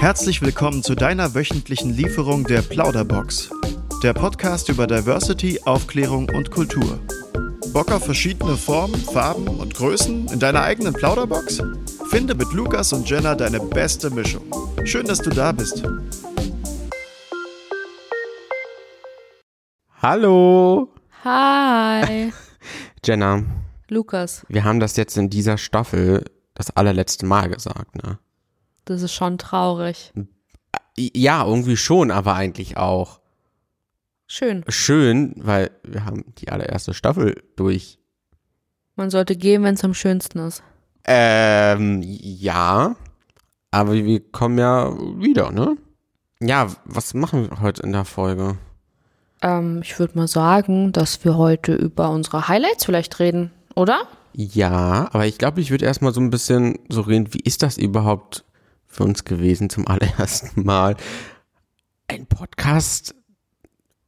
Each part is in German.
Herzlich willkommen zu deiner wöchentlichen Lieferung der Plauderbox. Der Podcast über Diversity, Aufklärung und Kultur. Bock auf verschiedene Formen, Farben und Größen in deiner eigenen Plauderbox? Finde mit Lukas und Jenna deine beste Mischung. Schön, dass du da bist. Hallo, Hi, Jenna. Lukas. Wir haben das jetzt in dieser Staffel das allerletzte Mal gesagt, ne? Das ist schon traurig. Ja, irgendwie schon, aber eigentlich auch Schön. schön, weil wir haben die allererste Staffel durch. Man sollte gehen, wenn es am schönsten ist. Ähm, ja, aber wir kommen ja wieder, ne? Ja, was machen wir heute in der Folge? Ähm, ich würde mal sagen, dass wir heute über unsere Highlights vielleicht reden, oder? Ja, aber ich glaube, ich würde erstmal so ein bisschen so reden, wie ist das überhaupt für uns gewesen zum allerersten Mal, einen Podcast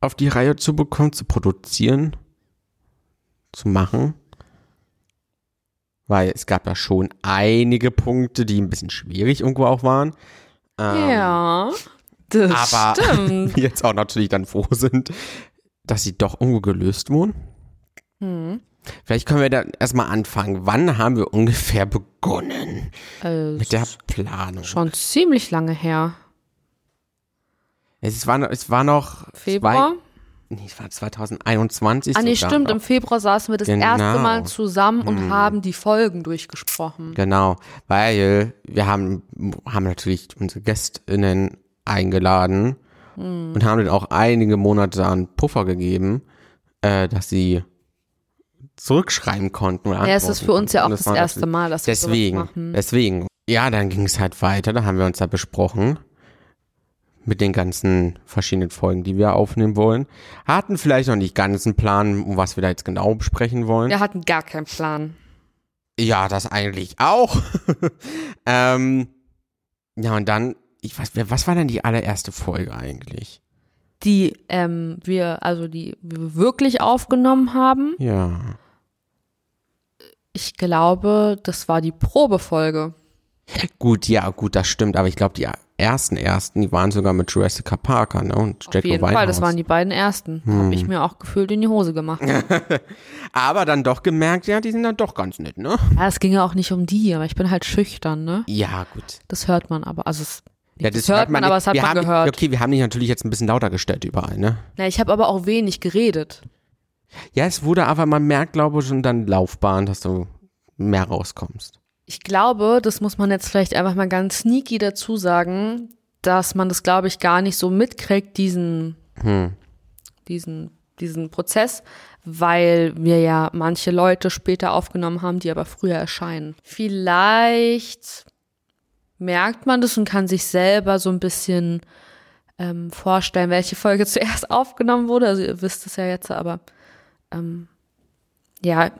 auf die Reihe zu bekommen, zu produzieren, zu machen? Weil es gab ja schon einige Punkte, die ein bisschen schwierig irgendwo auch waren. Ähm, ja, das aber stimmt. jetzt auch natürlich dann froh sind, dass sie doch irgendwo gelöst wurden. Hm. Vielleicht können wir da erstmal anfangen. Wann haben wir ungefähr begonnen Also, mit der Planung? schon ziemlich lange her. Es war, noch- es war noch Februar? Zwei, nee, es war 2021. Ah, nee, stimmt. noch. Im Februar saßen wir das Genau. erste Mal zusammen und Hm. haben die Folgen durchgesprochen. Genau, weil wir haben, haben natürlich unsere GästInnen eingeladen Hm. und haben denen auch einige Monate an Puffer gegeben, äh, dass sie zurückschreiben konnten. Oder Ja, es ist für uns ja auch das, war erste Mal, dass wir Deswegen, sowas machen. deswegen. Ja, dann ging es halt weiter, da haben wir uns da besprochen mit den ganzen verschiedenen Folgen, die wir aufnehmen wollen. Hatten vielleicht noch nicht ganz einen Plan, um was wir da jetzt genau besprechen wollen. Wir hatten gar keinen Plan. Ja, das eigentlich auch. ähm, ja, und dann, ich weiß, was war denn die allererste Folge eigentlich? Die ähm, wir, also die wir wirklich aufgenommen haben, Ja. Ich glaube, das war die Probefolge. Gut, ja, gut, das stimmt, aber ich glaube, die ersten ersten, die waren sogar mit Jurassic Parker, ne? Und Auf Jacko jeden Fall, das waren die beiden ersten. Hm. Habe ich mir auch gefühlt in die Hose gemacht. Aber dann doch gemerkt, ja, die sind dann doch ganz nett, ne? Ja, es ging ja auch nicht um die, aber ich bin halt schüchtern, ne? Ja, gut. Das hört man aber. Also es, Ja, das, hört man, aber es hat man haben, gehört. Okay, wir haben dich natürlich jetzt ein bisschen lauter gestellt überall, ne? Na, ich habe aber auch wenig geredet. Ja, es wurde aber, man merkt, glaube ich, schon dann Laufbahn, dass du mehr rauskommst. Ich glaube, das muss man jetzt vielleicht einfach mal ganz sneaky dazu sagen, dass man das, glaube ich, gar nicht so mitkriegt, diesen, Hm. diesen, diesen Prozess, weil wir ja manche Leute später aufgenommen haben, die aber früher erscheinen. Vielleicht merkt man das und kann sich selber so ein bisschen ähm, vorstellen, welche Folge zuerst aufgenommen wurde. Also ihr wisst es ja jetzt, aber ähm, ja,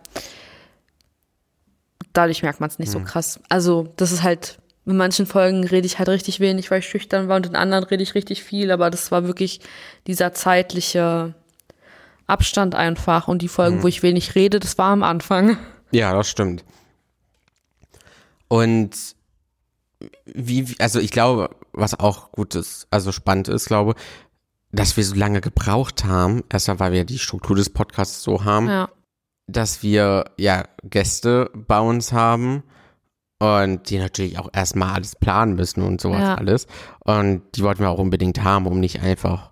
dadurch merkt man es nicht so krass. Also das ist halt, in manchen Folgen rede ich halt richtig wenig, weil ich schüchtern war und in anderen rede ich richtig viel, aber das war wirklich dieser zeitliche Abstand einfach und die Folgen, wo ich wenig rede, das war am Anfang. Ja, das stimmt. Und wie, also ich glaube, was auch gut ist, also spannend ist, glaube, dass wir so lange gebraucht haben, erstmal weil wir die Struktur des Podcasts so haben, Ja. dass wir ja Gäste bei uns haben und die natürlich auch erstmal alles planen müssen und sowas Ja. alles. Und die wollten wir auch unbedingt haben, um nicht einfach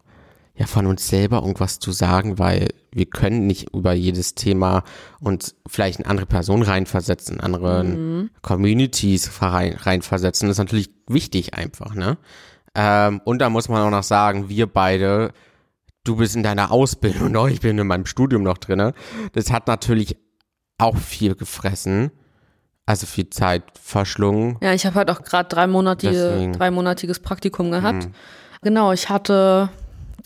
ja von uns selber irgendwas zu sagen, weil wir können nicht über jedes Thema uns vielleicht in andere Personen reinversetzen, in anderen Communities rein, reinversetzen. Das ist natürlich wichtig einfach, ne? Ähm, und da muss man auch noch sagen, wir beide, du bist in deiner Ausbildung noch, ich bin in meinem Studium noch drinne. Das hat natürlich auch viel gefressen. Also viel Zeit verschlungen. Ja, ich habe halt auch gerade dreimonatige, dreimonatiges Praktikum gehabt. Genau, ich hatte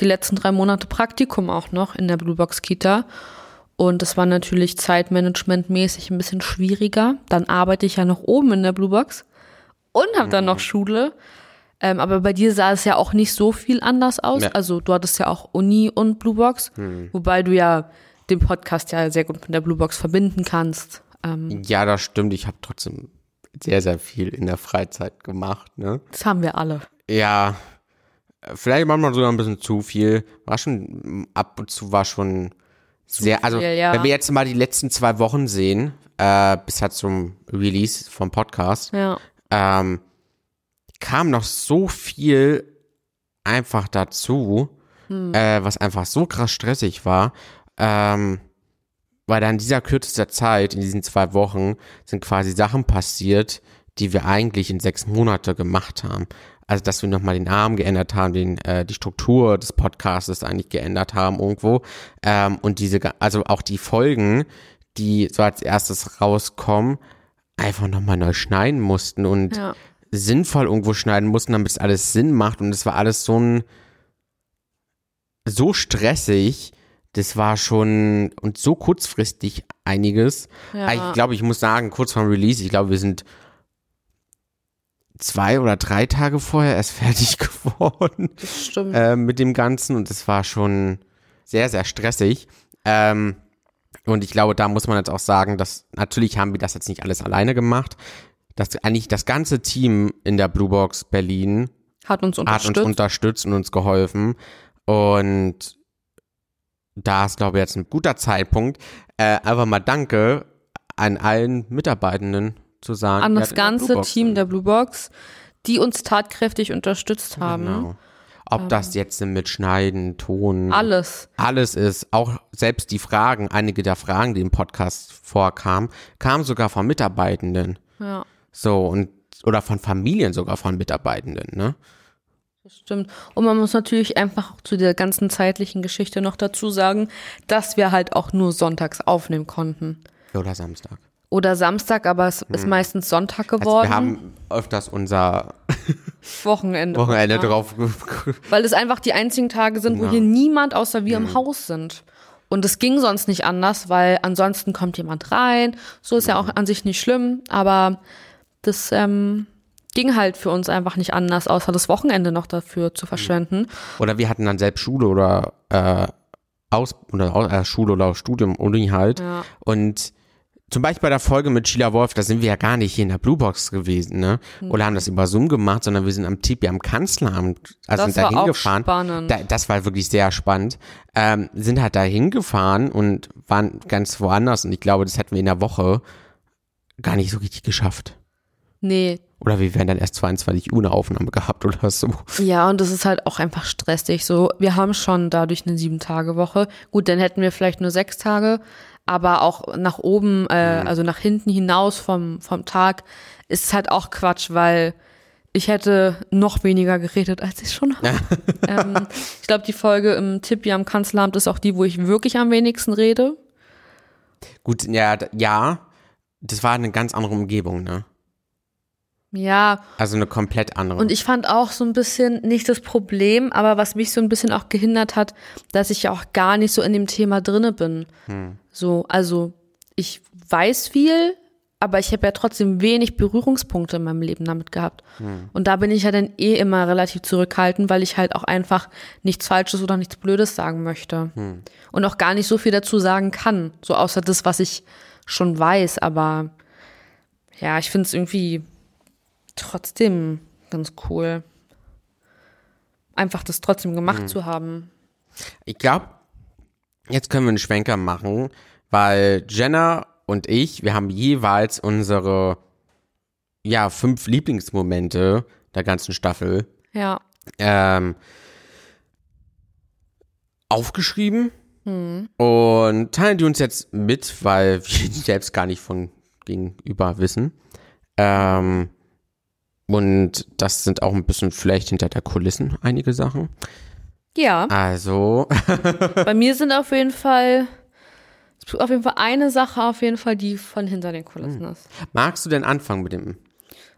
die letzten drei Monate Praktikum auch noch in der Bluebox Kita. Und das war natürlich zeitmanagementmäßig ein bisschen schwieriger. Dann arbeite ich ja noch oben in der Bluebox und habe dann noch Schule. Ähm, aber bei dir sah es ja auch nicht so viel anders aus. Ja. Also du hattest ja auch Uni und Bluebox, wobei du ja den Podcast ja sehr gut mit der Bluebox verbinden kannst. Ähm, Ja, das stimmt. Ich habe trotzdem sehr, sehr viel in der Freizeit gemacht. Ne? das haben wir alle. ja, vielleicht manchmal sogar ein bisschen zu viel. War schon, ab und zu war schon sehr, also viel, ja. wenn wir jetzt mal die letzten zwei Wochen sehen, äh, bis halt zum Release vom Podcast, Ja. ähm, kam noch so viel einfach dazu, äh, was einfach so krass stressig war. Ähm, weil dann in dieser kürzester Zeit, in diesen zwei Wochen, sind quasi Sachen passiert, die wir eigentlich in sechs Monate gemacht haben. Also, dass wir nochmal den Namen geändert haben, den, äh, die Struktur des Podcasts eigentlich geändert haben irgendwo. Ähm, und diese, also auch die Folgen, die so als erstes rauskommen, einfach nochmal neu schneiden mussten und Ja. sinnvoll irgendwo schneiden mussten, damit es alles Sinn macht. Und es war alles so ein, so stressig. Das war schon, und so kurzfristig einiges. Ja. Ich glaube, ich muss sagen, kurz vor dem Release, ich glaube, wir sind zwei oder drei Tage vorher erst fertig geworden Das stimmt. äh, mit dem Ganzen und es war schon sehr, sehr stressig. Ähm, und ich glaube, da muss man jetzt auch sagen, dass natürlich haben wir das jetzt nicht alles alleine gemacht. dass eigentlich das ganze Team in der Blue Box Berlin Hat uns hat unterstützt. uns unterstützt und uns geholfen. Und da ist, glaube ich, jetzt ein guter Zeitpunkt, äh, einfach mal Danke an allen Mitarbeitenden zu sagen. an das ganze Team der Blue Box, die uns tatkräftig unterstützt haben. Genau. Ob das jetzt mit Schneiden, Ton, Alles. alles ist, auch selbst die Fragen, einige der Fragen, die im Podcast vorkamen, kamen sogar von Mitarbeitenden. Ja, So, und, oder von Familien sogar von Mitarbeitenden, ne? das stimmt. Und man muss natürlich einfach auch zu der ganzen zeitlichen Geschichte noch dazu sagen, dass wir halt auch nur sonntags aufnehmen konnten. Oder Samstag. Oder Samstag, aber es ist meistens Sonntag Also geworden. wir haben öfters unser Wochenende. Wochenende Ja. drauf. Weil es einfach die einzigen Tage sind, wo Ja. hier niemand außer wir im Haus sind. Und es ging sonst nicht anders, weil ansonsten kommt jemand rein. So ist ja auch an sich nicht schlimm, aber das ähm, ging halt für uns einfach nicht anders, außer das Wochenende noch dafür zu verschwenden. Oder wir hatten dann selbst Schule oder äh, Aus oder äh, Schule oder Studium Uni halt. Ja. Und zum Beispiel bei der Folge mit Sheila Wolf, da sind wir ja gar nicht hier in der Blue Box gewesen, ne? Hm. Oder haben das über Zoom gemacht, sondern wir sind am Tipi am Kanzleramt, also Das sind da hingefahren. Da, das war wirklich sehr spannend. Ähm, sind halt da hingefahren und waren ganz woanders und ich glaube, das hätten wir in der Woche gar nicht so richtig geschafft. Nee, Oder wir wären dann erst 22 Uhr eine Aufnahme gehabt oder so. Ja, und das ist halt auch einfach stressig. So, wir haben schon dadurch eine Sieben-Tage-Woche. Gut, dann hätten wir vielleicht nur sechs Tage, aber auch nach oben, äh, also nach hinten hinaus vom, vom Tag, ist halt auch Quatsch, weil ich hätte noch weniger geredet, als ich schon habe. ähm, ich glaube, die Folge im Tippi am Kanzleramt ist auch die, wo ich wirklich am wenigsten rede. Gut, ja, ja, das war eine ganz andere Umgebung, ne? Ja, Also eine komplett andere. Und ich fand auch so ein bisschen nicht das Problem, aber was mich so ein bisschen auch gehindert hat, dass ich ja auch gar nicht so in dem Thema drinne bin. So, also ich weiß viel, aber ich habe ja trotzdem wenig Berührungspunkte in meinem Leben damit gehabt. Und da bin ich ja dann eh immer relativ zurückhaltend, weil ich halt auch einfach nichts Falsches oder nichts Blödes sagen möchte. Und auch gar nicht so viel dazu sagen kann. So außer das, was ich schon weiß. Aber ja, ich finde es irgendwie trotzdem ganz cool. Einfach das trotzdem gemacht zu haben. Ich glaube, jetzt können wir einen Schwenker machen, weil Jenna und ich, wir haben jeweils unsere, ja, fünf Lieblingsmomente der ganzen Staffel Ja. ähm, aufgeschrieben Hm. und teilen die uns jetzt mit, weil wir die selbst gar nicht von gegenüber wissen. Ähm, und das sind auch ein bisschen vielleicht hinter der Kulissen einige Sachen. Ja. Also, Bei mir sind auf jeden Fall auf jeden Fall eine Sache, auf jeden Fall, die von hinter den Kulissen ist. magst du denn anfangen mit dem mit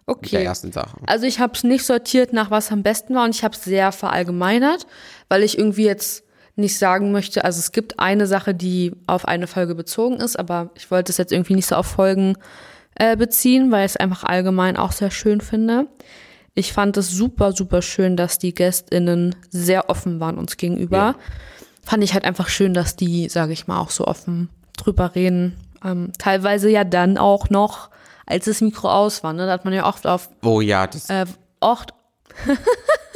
der Okay. ersten Sache? Also ich habe es nicht sortiert nach was am besten war und ich habe es sehr verallgemeinert, weil ich irgendwie jetzt nicht sagen möchte, also es gibt eine Sache, die auf eine Folge bezogen ist, aber ich wollte es jetzt irgendwie nicht so auf Folgen äh, beziehen, weil ich es einfach allgemein auch sehr schön finde. Ich fand es super, super schön, dass die GästInnen sehr offen waren uns gegenüber. Ja. Fand ich halt einfach schön, dass die, sage ich mal, auch so offen drüber reden. Ähm, teilweise ja dann auch noch, als das Mikro aus war. Ne? Da hat man ja oft auf Oh ja, das, äh, oft,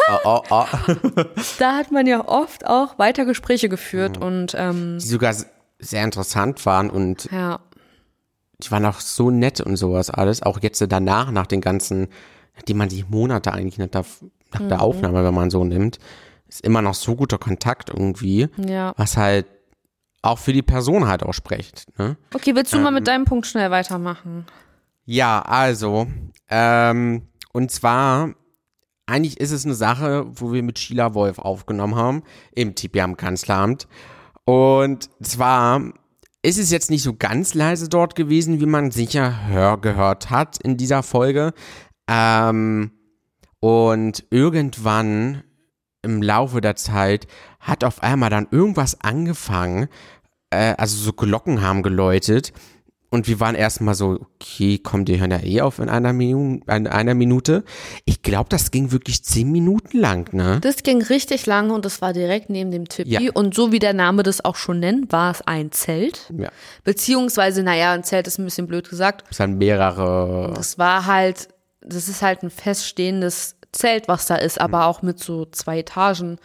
Oh, oh, oh. Da hat man ja oft auch weiter Gespräche geführt und ähm, Die sogar sehr interessant waren und ja. Die waren auch so nett und sowas alles. Auch jetzt danach, nach den ganzen, die man sich Monate eigentlich nach der, nach Mhm. der Aufnahme, wenn man so nimmt, ist immer noch so guter Kontakt irgendwie, Ja. was halt auch für die Person halt auch spricht. Ne? Okay, willst du mal Ähm. mit deinem Punkt schnell weitermachen? Ja, also, ähm, und zwar, eigentlich ist es eine Sache, wo wir mit Sheila Wolf aufgenommen haben, im TP am Kanzleramt. Und zwar ist es jetzt nicht so ganz leise dort gewesen, wie man sicher hör gehört hat in dieser Folge. Ähm, und irgendwann im Laufe der Zeit hat auf einmal dann irgendwas angefangen, äh, also so Glocken haben geläutet und wir waren erstmal so, okay, kommt ihr hören ja eh auf in einer, Minu in einer Minute. Ich glaube, das ging wirklich zehn Minuten lang, ne? Das ging richtig lange und das war direkt neben dem Tippi. Ja. Und so wie der Name das auch schon nennt, war es ein Zelt. Ja. Beziehungsweise, naja, ein Zelt ist ein bisschen blöd gesagt. Es waren mehrere. Das war halt, das ist halt ein feststehendes Zelt, was da ist, aber auch mit so zwei Etagen.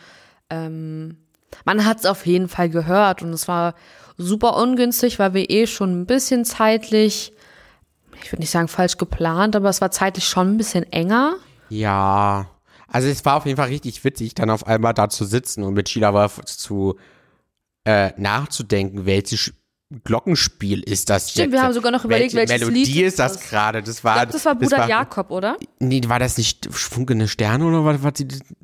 Ähm, man hat es auf jeden Fall gehört und es war super ungünstig, weil wir eh schon ein bisschen zeitlich, ich würde nicht sagen falsch geplant, aber es war zeitlich schon ein bisschen enger. Ja. Also es war auf jeden Fall richtig witzig, dann auf einmal da zu sitzen und mit Sheila Wolf zu äh, nachzudenken, welches Glockenspiel ist das Stimmt, jetzt? wir haben sogar noch überlegt, Welche welches Melodie Lied ist das das- gerade? Das Ich war, glaube, das war Bruder war, Jakob, oder? Nee, war das nicht Funkene Sterne oder was, was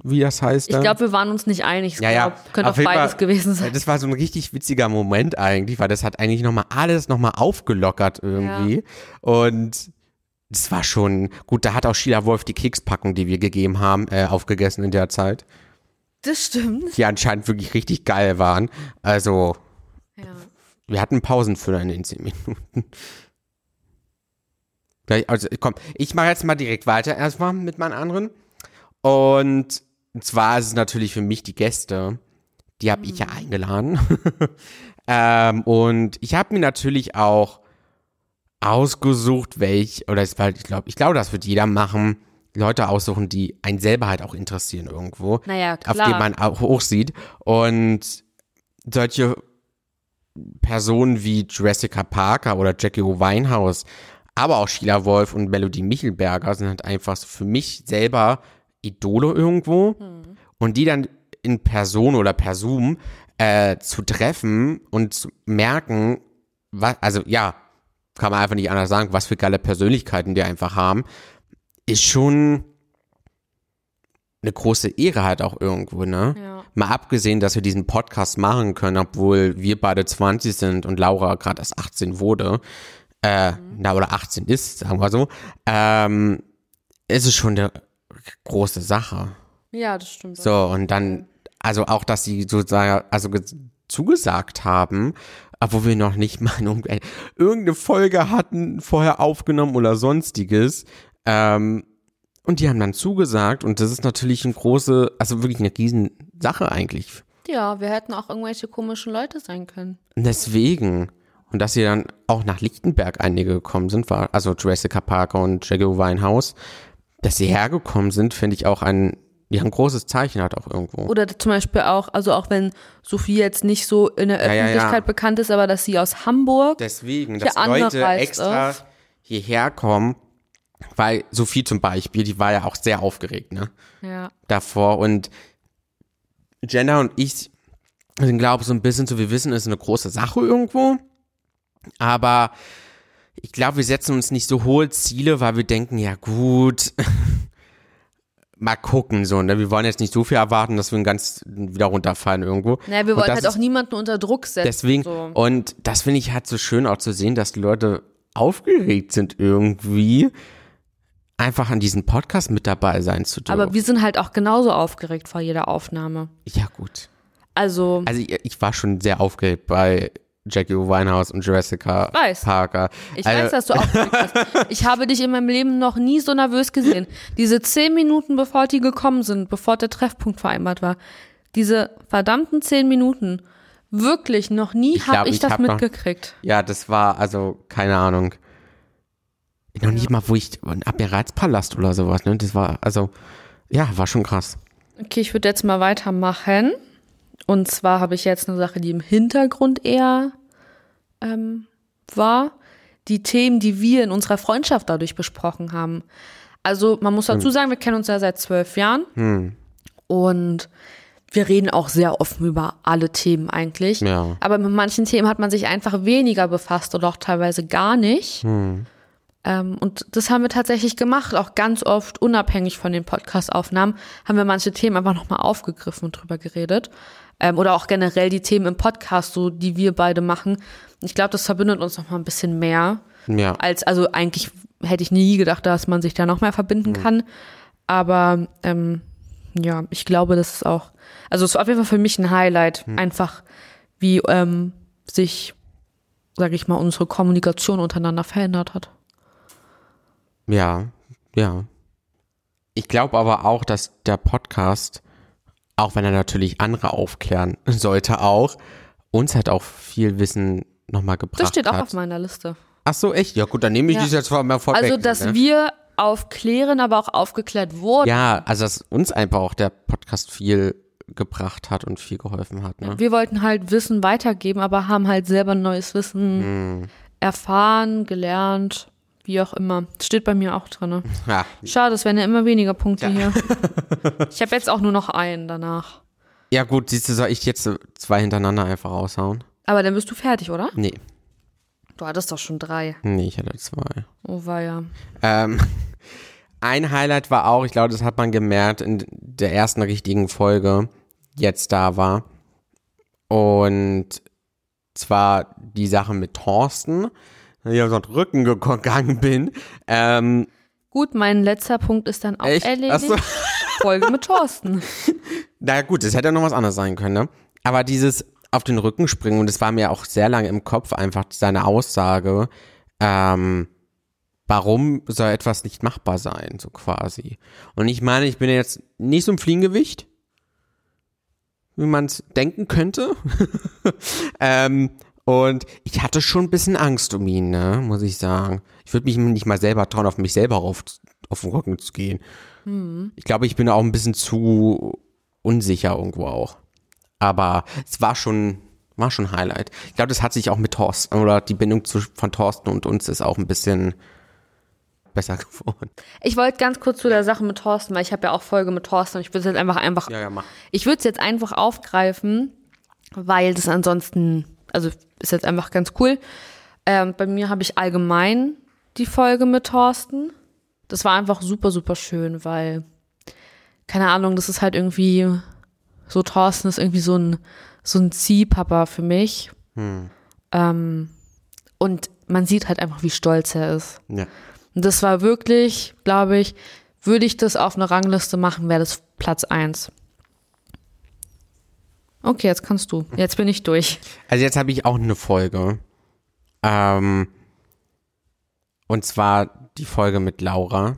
wie das heißt? Ich da? glaube, wir waren uns nicht einig. Ich Ja, ja. glaub, könnte Auf auch beides Fall- gewesen sein. Das war so ein richtig witziger Moment eigentlich, weil das hat eigentlich nochmal alles nochmal aufgelockert irgendwie. Und das war schon, gut, da hat auch Sheila Wolf die Kekspackung, die wir gegeben haben, äh, aufgegessen in der Zeit, Das stimmt. die anscheinend wirklich richtig geil waren. Also, Ja. Wir hatten Pausenfüller in den zehn Minuten. Gleich- Also, komm, ich mache jetzt mal direkt weiter erstmal mit meinen anderen. Und zwar ist es natürlich für mich die Gäste. Die habe ich ja eingeladen. ähm, und ich habe mir natürlich auch ausgesucht, welch, oder es war, ich glaube, ich glaube, das wird jeder machen, Leute aussuchen, die einen selber halt auch interessieren irgendwo Naja, auf klar. die man auch hochsieht. Und solche Personen wie Jessica Parker oder Jackie O. Winehouse, aber auch Sheila Wolf und Melody Michelberger sind halt einfach so für mich selber Idole irgendwo. Und die dann in Person oder per Zoom äh, zu treffen und zu merken, was, also ja, kann man einfach nicht anders sagen, was für geile Persönlichkeiten die einfach haben, ist schon eine große Ehre halt auch irgendwo, ne? Ja. Mal abgesehen, dass wir diesen Podcast machen können, obwohl wir beide 20 sind und Laura gerade erst 18 wurde, äh, na, oder 18 ist, sagen wir so, ähm, ist es schon eine große Sache. ja, das stimmt. So, und dann, also auch, dass sie sozusagen, also ge- zugesagt haben, obwohl wir noch nicht mal irgende- irgendeine Folge hatten, vorher aufgenommen oder sonstiges, ähm, und die haben dann zugesagt und das ist natürlich eine große, also wirklich eine riesen Sache eigentlich. Ja, wir hätten auch irgendwelche komischen Leute sein können. Deswegen. Und dass sie dann auch nach Lichtenberg einige gekommen sind, war, also Jessica Parker und Jago Winehouse, dass sie hergekommen sind, finde ich auch ein, ja, ein großes Zeichen hat auch irgendwo. Oder zum Beispiel auch, also auch wenn Sophie jetzt nicht so in der Ja, ja, ja. Öffentlichkeit bekannt ist, aber dass sie aus Hamburg, Deswegen, dass Leute extra auf. hierher kommen, weil Sophie zum Beispiel, die war ja auch sehr aufgeregt, ne? ja, Davor und Jenna und ich sind, glaube ich, so ein bisschen so, wir wissen, es ist eine große Sache irgendwo, aber ich glaube, wir setzen uns nicht so hohe Ziele, weil wir denken, ja gut, mal gucken, so, ne? Wir wollen jetzt nicht so viel erwarten, dass wir ganz wieder runterfallen irgendwo. naja, wir wollen halt auch niemanden unter Druck setzen. Deswegen, so. und das finde ich halt so schön auch zu sehen, dass die Leute aufgeregt sind irgendwie, einfach an diesem Podcast mit dabei sein zu dürfen. Aber wir sind halt auch genauso aufgeregt vor jeder Aufnahme. ja, gut. Also, Also ich, ich war schon sehr aufgeregt bei Jackie O. Winehouse und Jessica Weiß. Parker. ich also, weiß, dass du aufgeregt bist. Ich habe dich in meinem Leben noch nie so nervös gesehen. Diese zehn Minuten, bevor die gekommen sind, bevor der Treffpunkt vereinbart war, diese verdammten zehn Minuten, wirklich noch nie habe ich, ich das hab noch- mitgekriegt. Ja, das war, also, keine Ahnung. Noch nicht mal, wo ich, ein Admiralspalast oder sowas, ne? Das war, also, ja, war schon krass. Okay, ich würde jetzt mal weitermachen. Und zwar habe ich jetzt eine Sache, die im Hintergrund eher ähm, war. Die Themen, die wir in unserer Freundschaft dadurch besprochen haben. Also man muss dazu sagen, wir kennen uns ja seit zwölf Jahren. Hm. Und wir reden auch sehr offen über alle Themen eigentlich. Ja. Aber mit manchen Themen hat man sich einfach weniger befasst oder auch teilweise gar nicht. Hm. Ähm, und das haben wir tatsächlich gemacht, auch ganz oft unabhängig von den Podcast-Aufnahmen, haben wir manche Themen einfach nochmal aufgegriffen und drüber geredet. Ähm, oder auch generell die Themen im Podcast, so die wir beide machen. Ich glaube, das verbindet uns nochmal ein bisschen mehr. Ja. Als, also eigentlich hätte ich nie gedacht, dass man sich da noch mehr verbinden kann. Aber ähm, ja, ich glaube, das ist auch, also es war auf jeden Fall für mich ein Highlight, einfach wie ähm, sich, sage ich mal, unsere Kommunikation untereinander verändert hat. Ja, ja. Ich glaube aber auch, dass der Podcast, auch wenn er natürlich andere aufklären sollte, auch uns halt auch viel Wissen nochmal gebracht Das steht auch hat. auf meiner Liste. Ach so, echt? Ja gut, dann nehme ich Ja. dies jetzt mal vorweg. Also, dass ne? wir aufklären, aber auch aufgeklärt wurden. Ja, also dass uns einfach auch der Podcast viel gebracht hat und viel geholfen hat. Ne? Wir wollten halt Wissen weitergeben, aber haben halt selber neues Wissen Hm. erfahren, gelernt, wie auch immer. Das steht bei mir auch drin. Ja, Schade, es werden ja immer weniger Punkte hier. Ich habe jetzt auch nur noch einen danach. ja gut, siehst du, soll ich jetzt zwei hintereinander einfach raushauen? Aber dann bist du fertig, oder? Nee, Du hattest doch schon drei. nee, ich hatte zwei. Oh, war ja. Ähm, ein Highlight war auch, ich glaube, das hat man gemerkt in der ersten richtigen Folge, die jetzt da war. Und zwar die Sache mit Thorsten, ich auf den Rücken gegangen bin. Ähm, Gut, mein letzter Punkt ist dann auch echt? erledigt. Achso. Folge mit Thorsten. Na gut, das hätte ja noch was anderes sein können, ne? Aber dieses auf den Rücken springen, und das war mir auch sehr lange im Kopf, einfach seine Aussage, ähm, warum soll etwas nicht machbar sein, so quasi. Und ich meine, ich bin jetzt nicht so im Fliegengewicht, wie man es denken könnte. ähm, und ich hatte schon ein bisschen Angst um ihn, ne, muss ich sagen. Ich würde mich nicht mal selber trauen, auf mich selber auf, auf den Rücken zu gehen. Ich glaube, ich bin auch ein bisschen zu unsicher irgendwo auch. Aber es war schon, war schon ein Highlight. Ich glaube, das hat sich auch mit Thorsten, oder die Bindung zu, von Thorsten und uns ist auch ein bisschen besser geworden. Ich wollte ganz kurz zu der Sache mit Thorsten, weil ich habe ja auch Folge mit Thorsten und ich würde es jetzt einfach einfach Ja, ja, mach. Ich würde es jetzt einfach aufgreifen, weil das ansonsten, also ist jetzt einfach ganz cool. Ähm, bei mir habe ich allgemein die Folge mit Thorsten. Das war einfach super, super schön, weil, keine Ahnung, das ist halt irgendwie, so Thorsten ist irgendwie so ein, so ein Ziehpapa für mich. Ähm, und man sieht halt einfach, wie stolz er ist. Ja. Und das war wirklich, glaube ich, würde ich das auf eine Rangliste machen, wäre das Platz eins. Okay, jetzt kannst du. Jetzt bin ich durch. Also jetzt habe ich auch eine Folge. Ähm, und zwar die Folge mit Laura.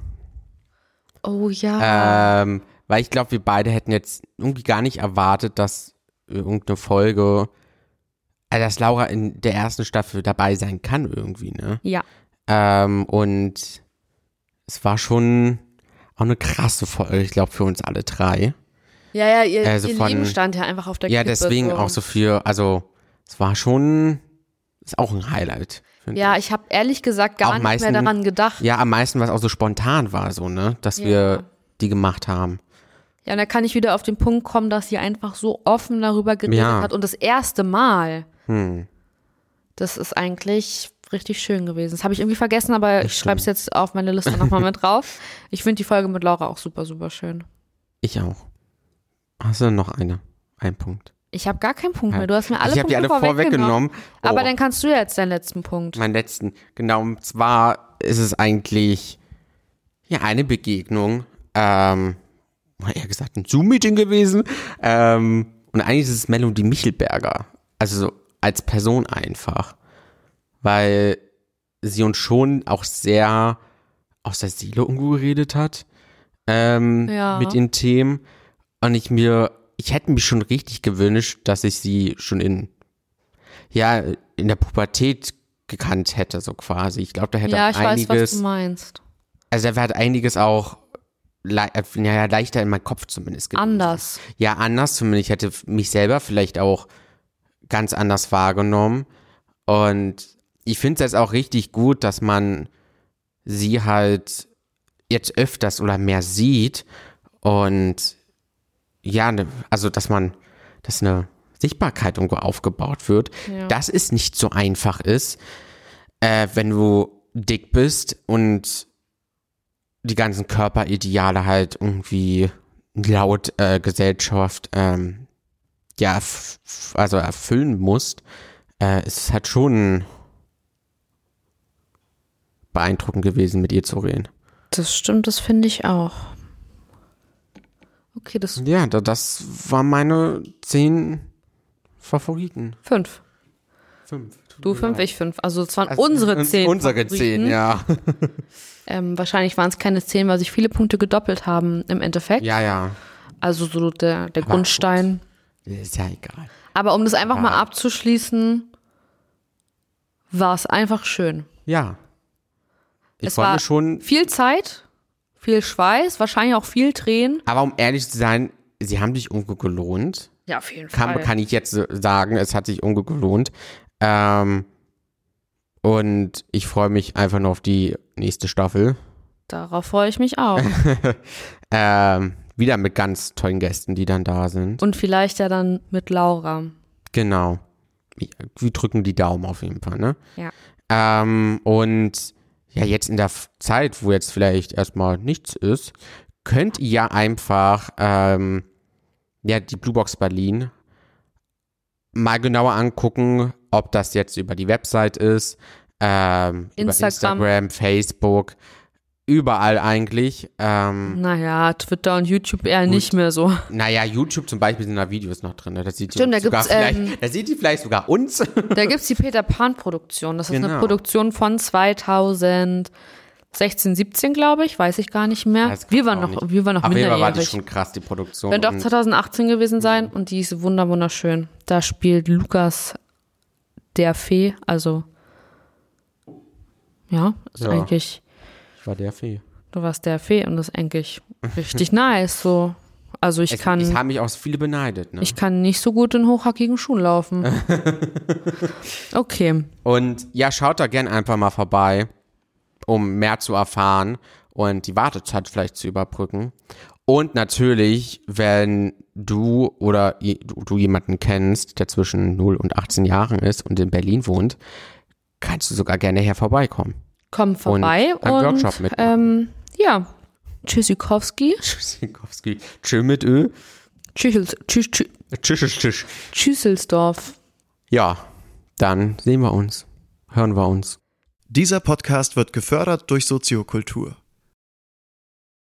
Oh ja. Ähm, weil ich glaube, wir beide hätten jetzt irgendwie gar nicht erwartet, dass irgendeine Folge, also dass Laura in der ersten Staffel dabei sein kann irgendwie, ne? ja. Ähm, und es war schon auch eine krasse Folge, ich glaube, für uns alle drei. Ja, ja, ihr, Also ihr von- Leben stand ja einfach auf der Ja, Kippe. deswegen auch so viel, also es war schon, ist auch ein Highlight. Ja, ich habe ehrlich gesagt gar nicht meisten- mehr daran gedacht. Ja, am meisten, was auch so spontan war, so, ne? Dass Ja. wir die gemacht haben. Ja, und da kann ich wieder auf den Punkt kommen, dass sie einfach so offen darüber geredet Ja. hat. Und das erste Mal, Hm. das ist eigentlich richtig schön gewesen. Das habe ich irgendwie vergessen, aber ich schreibe es jetzt auf meine Liste nochmal mit drauf. Ich finde die Folge mit Laura auch super, super schön. Ich auch. Hast du noch eine? Ein Punkt. Ich habe gar keinen Punkt mehr. Du hast mir alle ich habe die Punkte alle vorweggenommen. Oh, Aber dann kannst du jetzt deinen letzten Punkt. meinen letzten. Genau, und zwar ist es eigentlich ja eine Begegnung, ähm, eher gesagt ein Zoom-Meeting gewesen. Ähm, und eigentlich ist es Melody Michelberger. Also so als Person einfach. Weil sie uns schon auch sehr aus der Seele irgendwo geredet hat. Ähm, Ja. mit den Themen. Und ich mir, ich hätte mich schon richtig gewünscht, dass ich sie schon in, ja, in der Pubertät gekannt hätte, so quasi. Ich glaube, da hätte Ja, ich weiß, was einiges, du meinst. also da hat einiges auch le äh, ja, leichter in meinem Kopf zumindest gewesen. Anders. Ja, anders zumindest. Ich hätte mich selber vielleicht auch ganz anders wahrgenommen. Und ich finde es jetzt auch richtig gut, dass man sie halt jetzt öfters oder mehr sieht. Und ja, ne, also dass man, dass eine Sichtbarkeit irgendwo aufgebaut wird, Ja. dass es nicht so einfach ist, äh, wenn du dick bist und die ganzen Körperideale halt irgendwie laut äh, Gesellschaft ähm, ja also erfüllen musst, äh, es ist halt schon beeindruckend gewesen, mit ihr zu reden. Das stimmt, das finde ich auch. Okay, das Ja, da, das war meine zehn Favoriten. fünf. Fünf. Du fünf, ich fünf. Also es waren Also, unsere uns- zehn. Unsere Favoriten. zehn, ja. Ähm, wahrscheinlich waren es keine zehn, weil sich viele Punkte gedoppelt haben im Endeffekt. Ja, ja. Also so der, der Grundstein. Ist ja egal. Aber um das einfach mal Ja. abzuschließen, war es einfach schön. Ja. Ich Es war schon, viel Zeit, viel Schweiß, wahrscheinlich auch viel Tränen. aber um ehrlich zu sein, sie haben sich irgendwo gelohnt. Ja, auf jeden Kann, kann ich jetzt sagen, es hat sich irgendwo gelohnt. Ähm, und ich freue mich einfach nur auf die nächste Staffel. Darauf freue ich mich auch. Ähm, wieder mit ganz tollen Gästen, die dann da sind. Und vielleicht ja dann mit Laura. Genau. Wir wir drücken die Daumen auf jeden Fall, ne? Ja. Ähm, und ja, jetzt in der Zeit, wo jetzt vielleicht erstmal nichts ist, könnt ihr einfach ähm, ja, die Blue Box Berlin mal genauer angucken, ob das jetzt über die Website ist, ähm, über Instagram. Instagram, Facebook, überall eigentlich. Ähm, Naja, Twitter und YouTube eher nicht mehr so. naja, YouTube zum Beispiel sind da Videos noch drin. Ne? Das sieht Stimmt, da sogar gibt's, vielleicht, ähm, da seht ihr vielleicht sogar uns. Da gibt es die Peter Pan-Produktion. Das ist eine Genau. Produktion von 2016, 17, glaube ich. Weiß ich gar nicht mehr. Das wir waren noch, nicht. wir waren noch jeden Fall war die minderjährig. schon krass, die Produktion. Auch Und- 2018 gewesen sein und die ist wunder wunderschön. Da spielt Lukas der Fee, also ja, ist Ja. eigentlich, ich war der Fee. du warst der Fee und das ist eigentlich richtig nice. So, also ich Es, kann, es haben mich auch viele beneidet. Ne? ich kann nicht so gut in hochhackigen Schuhen laufen. Okay, Und ja, schaut da gern einfach mal vorbei, um mehr zu erfahren und die Wartezeit vielleicht zu überbrücken. Und natürlich, wenn du oder du, jemanden kennst, der zwischen 0 und 18 Jahren ist und in Berlin wohnt, kannst du sogar gerne hier vorbeikommen. Komm vorbei einen und, Workshop mitmachen. ähm, ja, Tschüssikowski, Tschüssikowski. Tschö mit Ö. Tschüssels, tschüss, tschüss, Tschüss, tschüss, tschüss. Tschüsselsdorf. Ja, dann sehen wir uns. Hören wir uns. Dieser Podcast wird gefördert durch Soziokultur.